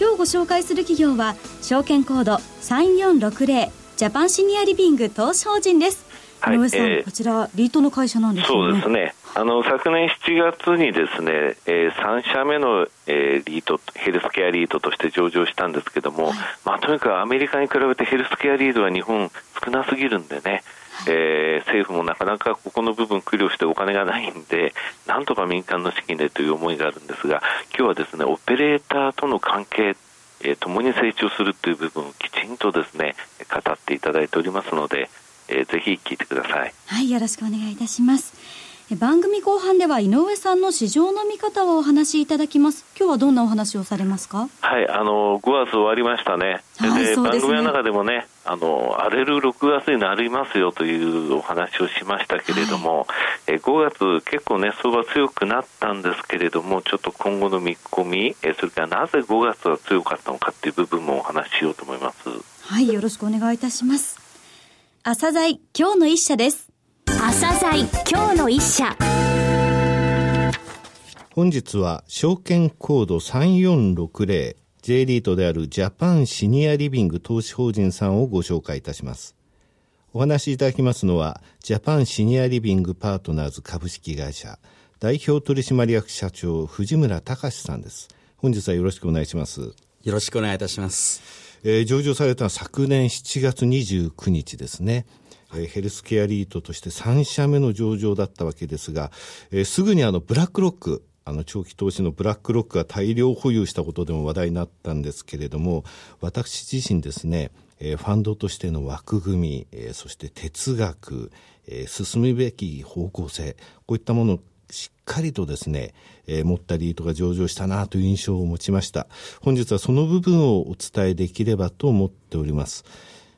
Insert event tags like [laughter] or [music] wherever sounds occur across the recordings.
今日ご紹介する企業は証券コード3460ジャパンシニアリビング投資法人です。はい、井上さん、えー、こちらリートの会社なんですね。そうですね。あの昨年7月にですね、えー、3社目の、えー、リートヘルスケアリートとして上場したんですけども、はい、まあ、とにかくアメリカに比べてヘルスケアリードは日本少なすぎるんでね、えー、政府もなかなかここの部分、苦慮してお金がないんで、なんとか民間の資金でという思いがあるんですが、今日はですねオペレーターとの関係、えー、共に成長するという部分をきちんとですね語っていただいておりますので、えー、ぜひ聞いてください。はい、よろしくお願いいたします。番組後半では井上さんの市場の見方をお話しいただきます。今日はどんなお話をされますか？はい、あの5月終わりましたね。はい、で、ね、番組の中でもね、あの荒れる6月になりますよというお話をしましたけれども、はい、え5月結構ね相場強くなったんですけれども、ちょっと今後の見込み、えそれからなぜ5月は強かったのかっていう部分もお話ししようと思います。はい、よろしくお願いいたします。朝鮮今日の一社です。朝鮮今日の一社本日は証券コード3460 J リートであるジャパンシニアリビング投資法人さんをご紹介いたします。お話しいただきますのはジャパンシニアリビングパートナーズ株式会社代表取締役社長藤村隆さんです。本日はよろしくお願いします。よろしくお願いいたします、えー、上場されたのは昨年7月29日ですね。えヘルスケアリートとして3社目の上場だったわけですが、えー、すぐにあのブラックロック、あの長期投資のブラックロックが大量保有したことでも話題になったんですけれども、私自身ですね、ファンドとしての枠組み、そして哲学、進むべき方向性、こういったものをしっかりとですね、えー、持ったリートが上場したなという印象を持ちました。本日はその部分をお伝えできればと思っております。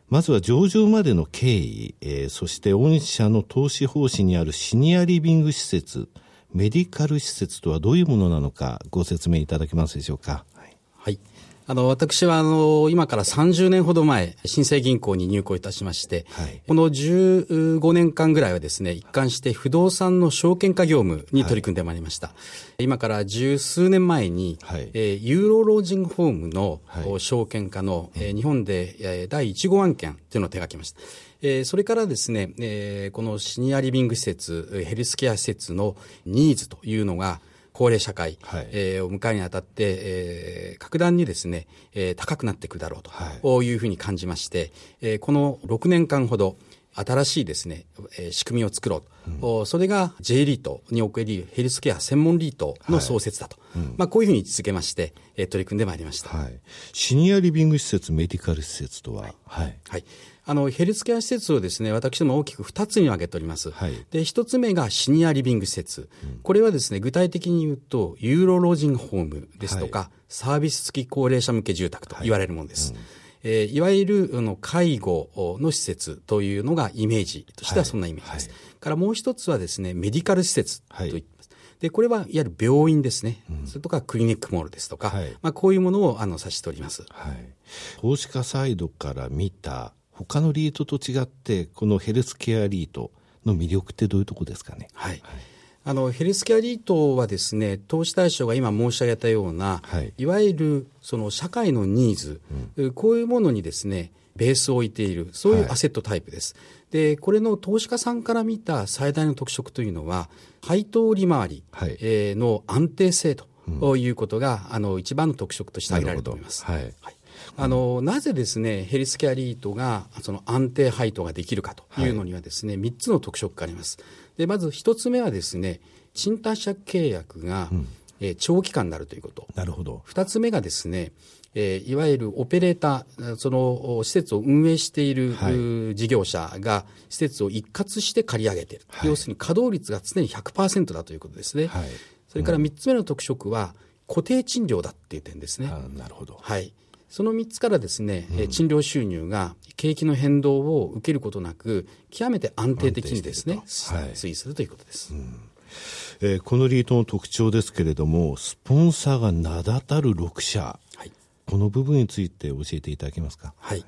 まずは上場までの経緯、えー、そして御社の投資方針にあるシニアリビング施設、メディカル施設とはどういうものなのかご説明いただけますでしょうか？あの、私は、あの、今から30年ほど前、新生銀行に入行いたしまして、はい、この15年間ぐらいはですね、一貫して不動産の証券化業務に取り組んでまいりました。はい、今から十数年前に、はい、えー、ユーロロージングホームの、証券化の、えー、日本で、えー、第1号案件というのを手掛けました。えー、それからですね、えー、このシニアリビング施設、ヘルスケア施設のニーズというのが、高齢社会、はい、えー、を迎えにあたって、えー、格段にですね、えー、高くなっていくだろうとい。うふうに感じまして、えー、この6年間ほど、新しいですね、えー、仕組みを作ろう。と、うん、それが J リートにおけるヘルスケア専門リートの創設だと、はいうん、まあ、こういうふうに位置づけまして、えー、取り組んでまいりました、はい、シニアリビング施設、メディカル施設とは、はい、はい、はい。あの、ヘルスケア施設をですね、私ども大きく2つに分けております。はい、で、1つ目がシニアリビング施設。うん、これはですね、具体的に言うと、ユーロロージングホームですとか、はい、サービス付き高齢者向け住宅と言われるものです。はい、うんえー、いわゆるあの介護の施設というのがイメージとしてはそんなイメージです。はいはい、からもう一つはですね、メディカル施設と言います。で、これはいわゆる病院ですね。うん、それとかクリニックモールですとか、はい、まあこういうものをあの指しております。はい。投資家サイドから見た他のリートと違って、このヘルスケアリートの魅力ってどういうとこですかね？はい、はいあのヘルスケアリートはですね投資対象が今申し上げたような、はい、いわゆるその社会のニーズ、うん、こういうものにですねベースを置いているそういうアセットタイプです。はい、でこれの投資家さんから見た最大の特色というのは配当利回り、はい、えー、の安定性ということが、あの一番の特色として挙げられると思います。はい、はい。あのなぜですねヘルスケアリートがその安定配当ができるかというのにはですね、はい、3つの特色があります。でまず1つ目はですね賃貸借契約が、うん、えー、長期間になるということ。なるほど。2つ目がですねえー、いわゆるオペレーター、その施設を運営している、はい、事業者が施設を一括して借り上げている、はい、要するに稼働率が常に100%だということですね。はい、それから3つ目の特色は、固定賃料だっていう点ですね。なるほど。はい。その3つからですね、うん、賃料収入が景気の変動を受けることなく、極めて安定的にですね、推移するということです。うん。えー、このリートの特徴ですけれども、スポンサーが名だたる6社、はい、この部分について教えていただけますか？はい。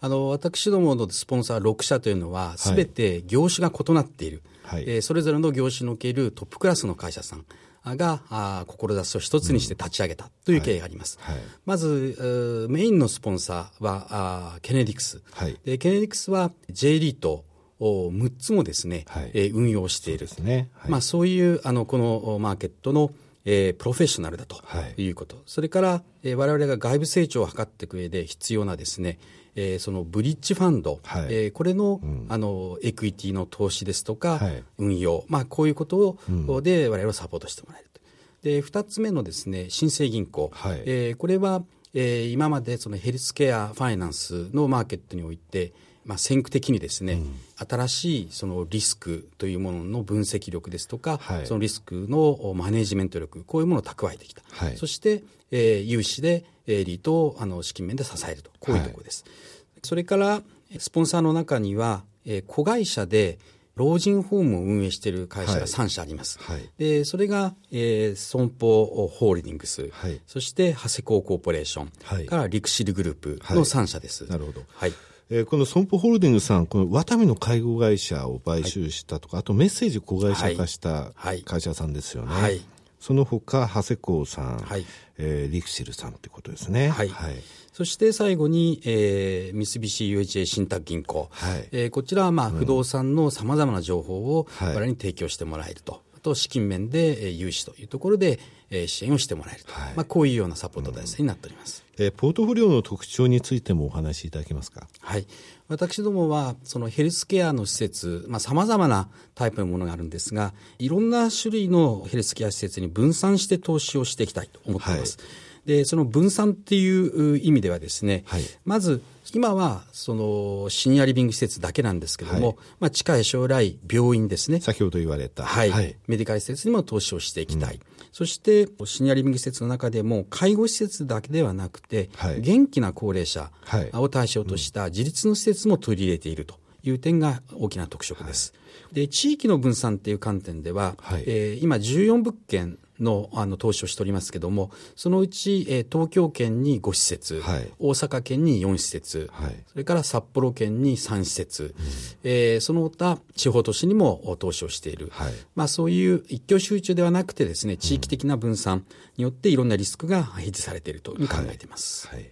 あの私どものスポンサー6社というのは、すべて業種が異なっている、はい、えー、それぞれの業種におけるトップクラスの会社さんがあ志を一つにして立ち上げたという経緯があります。はいはい、まず、メインのスポンサーはあケネディクス、はい、で。ケネディクスは J リートを6つもですね、はい、えー、運用している。そうね。まあ、そういうあのこのマーケットのえー、プロフェッショナルだとい。うこと、はい、それから、えー、我々が外部成長を図っていく上で必要なですね、えー、そのブリッジファンド、はい、えー、これのうん、あのエクイティの投資ですとか、はい、運用、まあ、こういうことを、うん、で我々をサポートしてもらえると。で2つ目のですね新生銀行、はい、えー、これは、えー、今までそのヘルスケアファイナンスのマーケットにおいて、まあ、先駆的にですね、うん、新しいそのリスクというものの分析力ですとか、はい、そのリスクのマネジメント力こういうものを蓄えてきた、はい、そして、えー、融資でエリートをあの資金面で支えると。こういうところです。はいそれからスポンサーの中には、えー、子会社で老人ホームを運営している会社が3社あります。はい、でそれが、えー、損保ホールディングス、はい、そして長谷工コーポレーション、はい、からリクシルグループの3社です。なるほど。はい。えー、この損保ホールディングスさん、このワタミの介護会社を買収したとか、あとメッセージ子会社化した会社さんですよね。はいその他、長谷工さん、はい。えー、リクシルさんってことですね。はい。はい、そして最後に、えー、三菱 UHA 信託銀行、はい。えー、こちらはまあ不動産のさまざまな情報を我々に提供してもらえると。あと資金面で融資というところで支援をしてもらえると、はい、まあ、こういうようなサポート体制になっております、うん、えー、ポートフォリオの特徴についてもお話しいただけますか？はい私どもはそのヘルスケアの施設さまざ、まなタイプのものがあるんですがいろんな種類のヘルスケア施設に分散して投資をしていきたいと思っています。はい、でその分散っていう意味ではですね、はい、まず今はそのシニアリビング施設だけなんですけれども、はい、まあ、近い将来、病院ですね、先ほど言われた、はい、はい、メディカル施設にも投資をしていきたい、うん、そしてシニアリビング施設の中でも、介護施設だけではなくて、はい、元気な高齢者を対象とした自立の施設も取り入れているという点が大きな特色です。で地域の分散っていう観点では、はい、えー、今14物件のあの投資をしておりますけれども、そのうち、えー、東京圏に5施設、はい、大阪圏に4施設、はい、それから札幌圏に3施設、うん、えー、その他地方都市にも投資をしている、はい、まあ、そういう一挙集中ではなくてですね、地域的な分散によっていろんなリスクがヘッジされているというふうに考えています。はい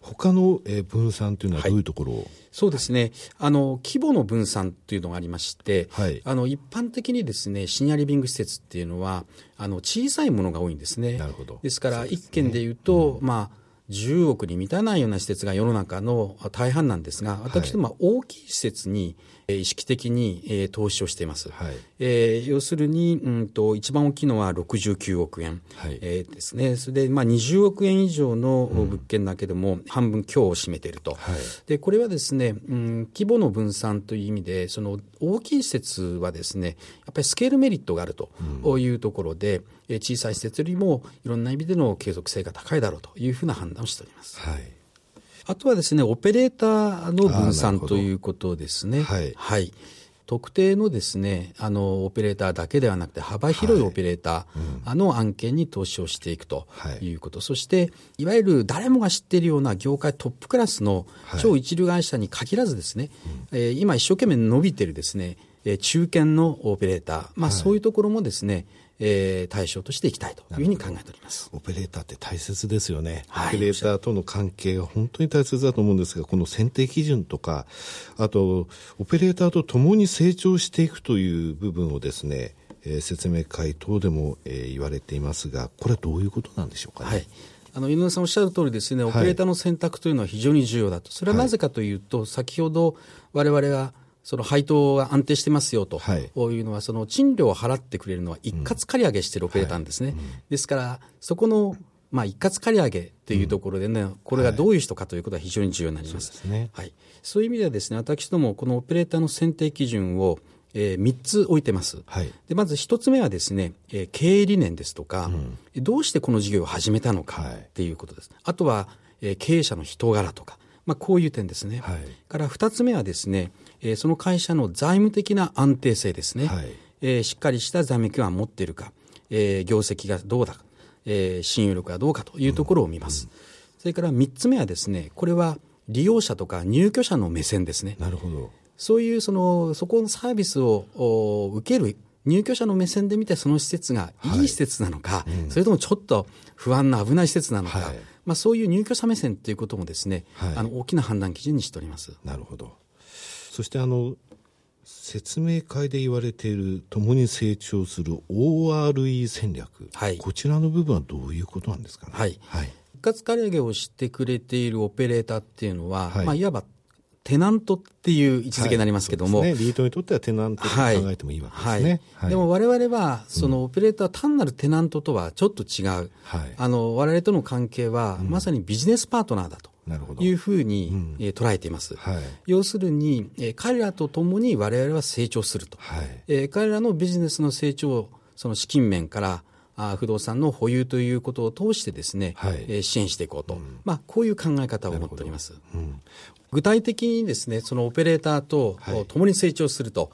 他の分散というのはどういうところを、はい、そうですね、あの規模の分散というのがありまして、はい、あの一般的にですねシニアリビング施設っていうのはあの小さいものが多いんですね。なるほど。ですから、一軒でいうと、うん、まあ10億に満たないような施設が世の中の大半なんですが、私どもは大きい施設に意識的に、えー、投資をしています。はい、えー、要するに、うんと、一番大きいのは69億円、はい、えー、ですね。それで、まあ、20億円以上の物件だけでも半分強を占めていると。はい、で、これはですね、うん、規模の分散という意味で、その大きい施設はですね、やっぱりスケールメリットがあるというところで、うん、小さい施設よりもいろんな意味での継続性が高いだろうというふうな判断をしております。はいあとはですね、オペレーターの分散ということですね。はい。はい。特定のですね、あの、オペレーターだけではなくて、幅広いオペレーターの案件に投資をしていくということ。はい、そして、いわゆる誰もが知っているような業界トップクラスの超一流会社に限らずですね、はい、えー、今一生懸命伸びてるですね、中堅のオペレーター、まあ、そういうところもですね、えー、対象としていきたいというふうに考えております。オペレーターって大切ですよね、はい、オペレーターとの関係が本当に大切だと思うんですが、この選定基準とか、あと、オペレーターと共に成長していくという部分をですね、えー、説明会等でも、えー、言われていますが、これはどういうことなんでしょうかね？はい。あの井上さんおっしゃる通りですね、オペレーターの選択というのは非常に重要だと、それはなぜかというと、先ほどわれわれがその配当が安定してますよと、はい、いうのは、その賃料を払ってくれるのは一括借り上げしてるオペレーターですね。うん。はい、ですから、そこのまあ、一括借り上げというところでね、うん、これがどういう人かということは非常に重要になります。はい、そうね、はい、そういう意味ではですね、私どもこのオペレーターの選定基準を、えー、3つ置いてます。はい、でまず1つ目はですね、えー、経営理念ですとか、うん、どうしてこの事業を始めたのかっていうことです。あとは、えー、経営者の人柄とか、まあ、こういう点ですね。はい、から二つ目はですね、えー、その会社の財務的な安定性ですね。はい、えー、しっかりした財務基盤を持っているか、えー、業績がどうだか、えー、信用力がどうかというところを見ます。うんうん、それから三つ目はですね、これは利用者とか入居者の目線ですね。なるほど。そういうその、そこのサービスを受ける入居者の目線で見てその施設がいい施設なのか、はいうん、それともちょっと不安な危ない施設なのか、はい、まあ、そういう入居者目線ということもですね、はい、あの大きな判断基準にしております。なるほど。そしてあの説明会で言われている共に成長する ORE 戦略、はい、こちらの部分はどういうことなんですかね？はい。はい、復活借り上げをしてくれているオペレーターっていうのは、はいまあ、いわばテナントっていう位置づけになりますけども、はい。ね、リートにとってはテナントと考えてもいいわけですね。はい、でも我々は、そのオペレーター単なるテナントとはちょっと違う、はい、あの我々との関係は、まさにビジネスパートナーだと。いうふうに、うん。えー、捉えています、はい、要するに、えー、彼らと共に我々は成長すると、はい。えー、彼らのビジネスの成長をその資金面からあ不動産の保有ということを通してですね、はい、えー、支援していこうと、うん、まあ、こういう考え方を持っております、うん、具体的にですね、そのオペレーターと共に成長すると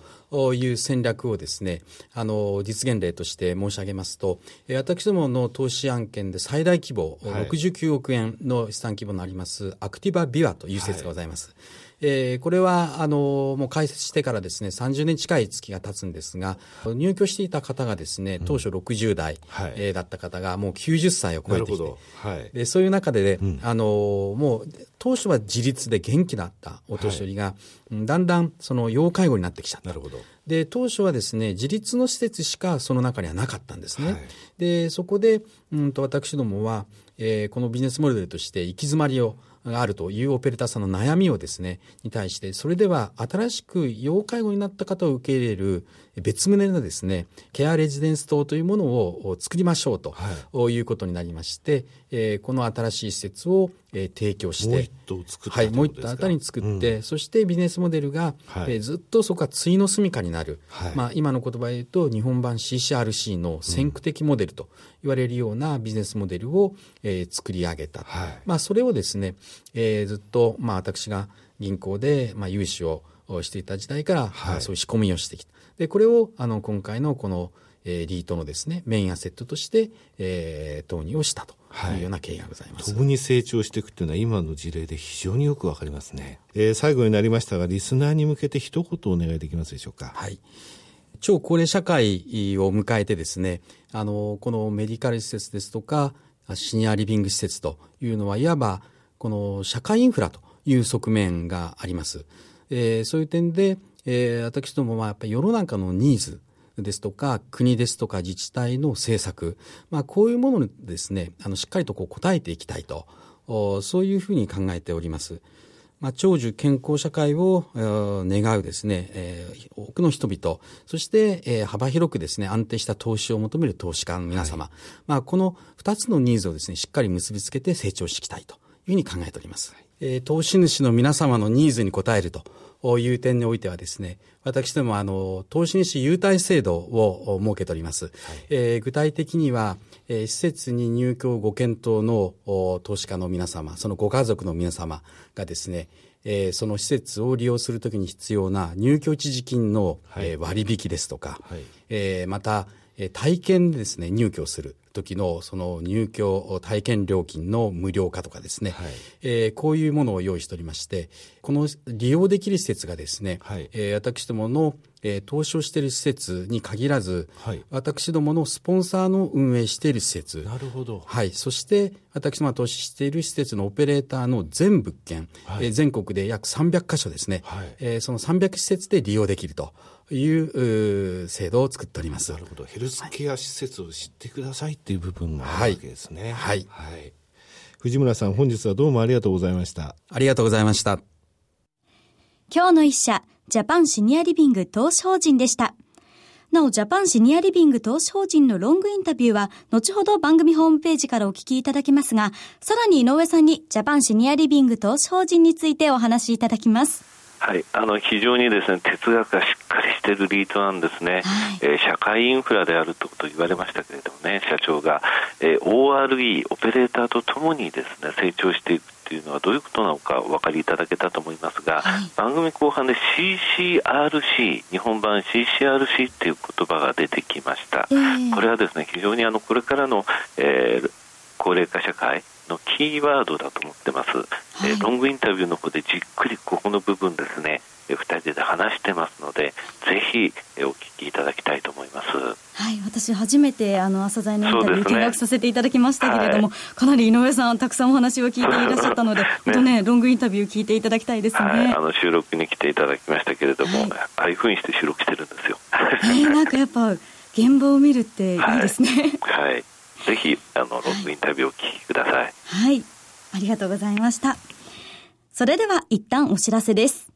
いう戦略をですね、あの、実現例として申し上げますと、私どもの投資案件で最大規模、はい、69億円の資産規模のあります、アクティバビワという施設がございます。はいえー、これは、あの、もう開設してからですね、30年近い月が経つんですが、入居していた方がですね、当初60代、うんはい、えー、だった方がもう90歳を超えてきて、はい、でそういう中で、ね、うん、あの、もう、当初は自立で元気だったお年寄りが、はい、だんだんその要介護になってきちゃった。なるほど。で、当初はですね、自立の施設しかその中にはなかったんですね。はい、で、そこで、うんと私どもは、えー、このビジネスモデルとして行き詰まりをがあるというオペレーターさんの悩みをですね、に対して、それでは新しく要介護になった方を受け入れる別棟のですね、ケアレジデンス棟というものを作りましょうと、はい、いうことになりまして、えー、この新しい施設を、えー、提供して、もう一棟作はい、もう一棟新たに作って、うん、そしてビジネスモデルが、はい、えー、ずっとそこは対の住処になる、はい、まあ今の言葉で言うと日本版 CCRC の先駆的モデルと言われるようなビジネスモデルを、えー、作り上げた。はい、まあそれをですね、えー、ずっと、まあ私が銀行で、まあ融資をしていた時代から、はい、そういう仕込みをしてきた。で、これを、あの、今回のこの、えー、リートのですね、メインアセットとして、えー、投入をしたというような経緯がございます。はい、共に成長していくというのは今の事例で非常によくわかりますね。えー、最後になりましたが、リスナーに向けて一言お願いできますでしょうか？はい。超高齢社会を迎えてですね、あの、このメディカル施設ですとか、シニアリビング施設というのは、いわば、この社会インフラという側面があります。えー、そういう点で、えー、私どもはやっぱり世の中のニーズですとか、国ですとか自治体の政策、まあ、こういうものにですね、あの、しっかりとこう答えていきたいと、そういうふうに考えております。まあ、長寿健康社会を願うですね、えー、多くの人々、そして、えー、幅広くですね、安定した投資を求める投資家の皆様、はい、まあ、この二つのニーズをですね、しっかり結びつけて成長していきたいというふうに考えております。えー、投資主の皆様のニーズに応えるという点においてはですね、私どもあの、投資主優待制度を設けております。はい、えー、具体的には、えー、施設に入居ご検討の投資家の皆様、そのご家族の皆様がですね、えー、その施設を利用するときに必要な入居一時金の、はい、えー、割引ですとか、はい、えー、また、えー、体験でですね、入居する。時のその入居体験料金の無料化とかですね、はい、えー、こういうものを用意しておりまして、この利用できる施設がですね、はい、えー、私どもの、えー、投資をしている施設に限らず、はい、私どものスポンサーの運営している施設、なるほど。はい。そして、私どもが投資している施設のオペレーターの全物件、はい、えー、全国で約300箇所ですね、はい、えー、その300施設で利用できると。いう制度を作っております。なるほど。ヘルスケア施設を知ってくださいっていう部分があるわけですね。はい。はい、はい、藤村さん、本日はどうもありがとうございました。ありがとうございました。今日の一社、ジャパンシニアリビング投資法人でした。なお、ジャパンシニアリビング投資法人のロングインタビューは、後ほど番組ホームページからお聞きいただけますが、さらに井上さんにジャパンシニアリビング投資法人についてお話しいただきます。はい、あの非常にですね哲学がしっかりしているリートなんですね、はい、えー、社会インフラであるととを言われましたけれどもね、社長が、えー、ORE、オペレーターとともにですね成長していくというのはどういうことなのかお分かりいただけたと思いますが、はい、番組後半で CCRC、日本版 CCRC という言葉が出てきました。えー、これはですね非常にあのこれからの、えー、高齢化社会のキーワードだと思ってます、はい、えロングインタビューの方でじっくりここの部分ですね2人で話してますのでぜひお聞きいただきたいと思います。はい私初めてあの朝鮮のインタビュー見学させていただきましたけれども、ねはい、かなり井上さんたくさんお話を聞いていらっしゃったので [laughs] ね、本当ねロングインタビュー聞いていただきたいですね、はい、あの収録に来ていただきましたけれども、はい、ああいうふうにして収録してるんですよ。えー、なんかやっぱ現場を見るってい。いですね。はい。ぜひあのロングインタビューをお聞きください。はい、ありがとうございました。それでは一旦お知らせです。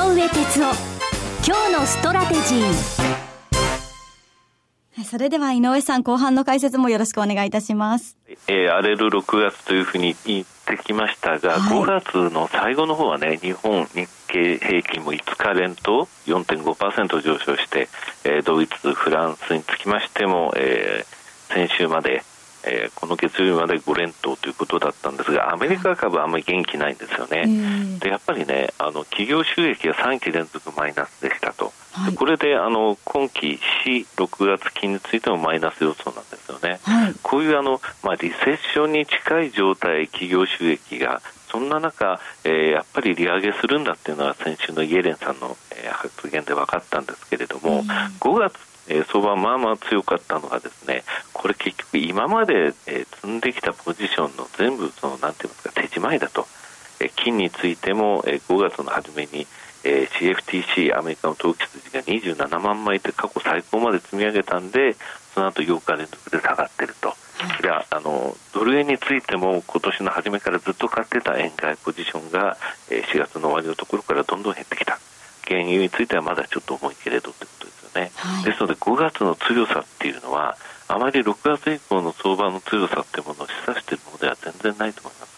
井上哲夫。今日のストラテジー。それでは井上さん、後半の解説もよろしくお願いいたします。えー、荒れる6月というふうに言ってきましたが、はい、5月の最後の方はね、日本、日経平均も5日連と4.5%上昇して、えー、ドイツ、フランスにつきましても、えー、先週までえー、この月曜日まで5連投ということだったんですが、アメリカ株はあんまり元気ないんですよね。でやっぱりねあの企業収益が3期連続マイナスでしたと、はい、これであの今期4、6月期についてもマイナス予想なんですよね。はい、こういうあの、まあ、リセッションに近い状態、企業収益がそんな中、えー、やっぱり利上げするんだっていうのは先週のイエレンさんの、えー、発言で分かったんですけれども、5月えー、相場まあまあ強かったのがですねこれ結局今まで、えー、積んできたポジションの全部そのなんていうんですか手仕舞いだと、えー、金についても、えー、5月の初めに、えー、CFTC アメリカの投機筋が27万枚で過去最高まで積み上げたんでその後8日連続で下がっていると。い。やあのドル円についても今年の初めからずっと買ってた円買いポジションが、えー、4月の終わりのところからどんどん減ってきた原油についてはまだちょっと重いけれどということですよね、はい、ですので5月の強さっていうのはあまり6月以降の相場の強さっていうものを示唆しているものでは全然ないと思います。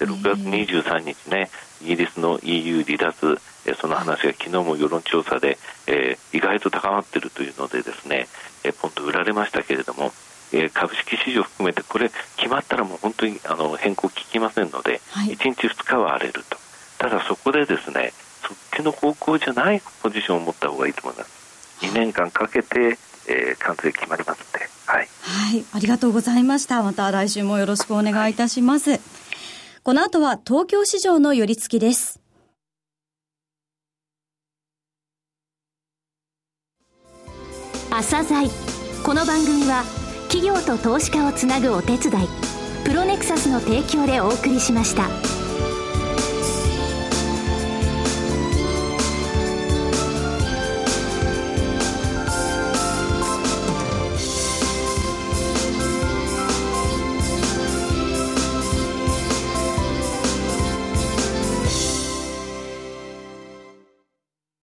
で6月23日ねイギリスの EU 離脱その話が昨日も世論調査で、えー、意外と高まっているというのでですね、えー、ポンと売られましたけれども、えー、株式市場含めてこれ決まったらもう本当にあの変更効きませんので、はい、1日2日は荒れると。ただそこでですねそっちの方向じゃないポジションを持った方がいいと思います2年間かけて、えー、完成決まりますので、はい、はい、ありがとうございました。また来週もよろしくお願いいたします。はい、この後は東京市場の寄り付きです。朝鮮この番組は企業と投資家をつなぐお手伝いプロネクサスの提供でお送りしました。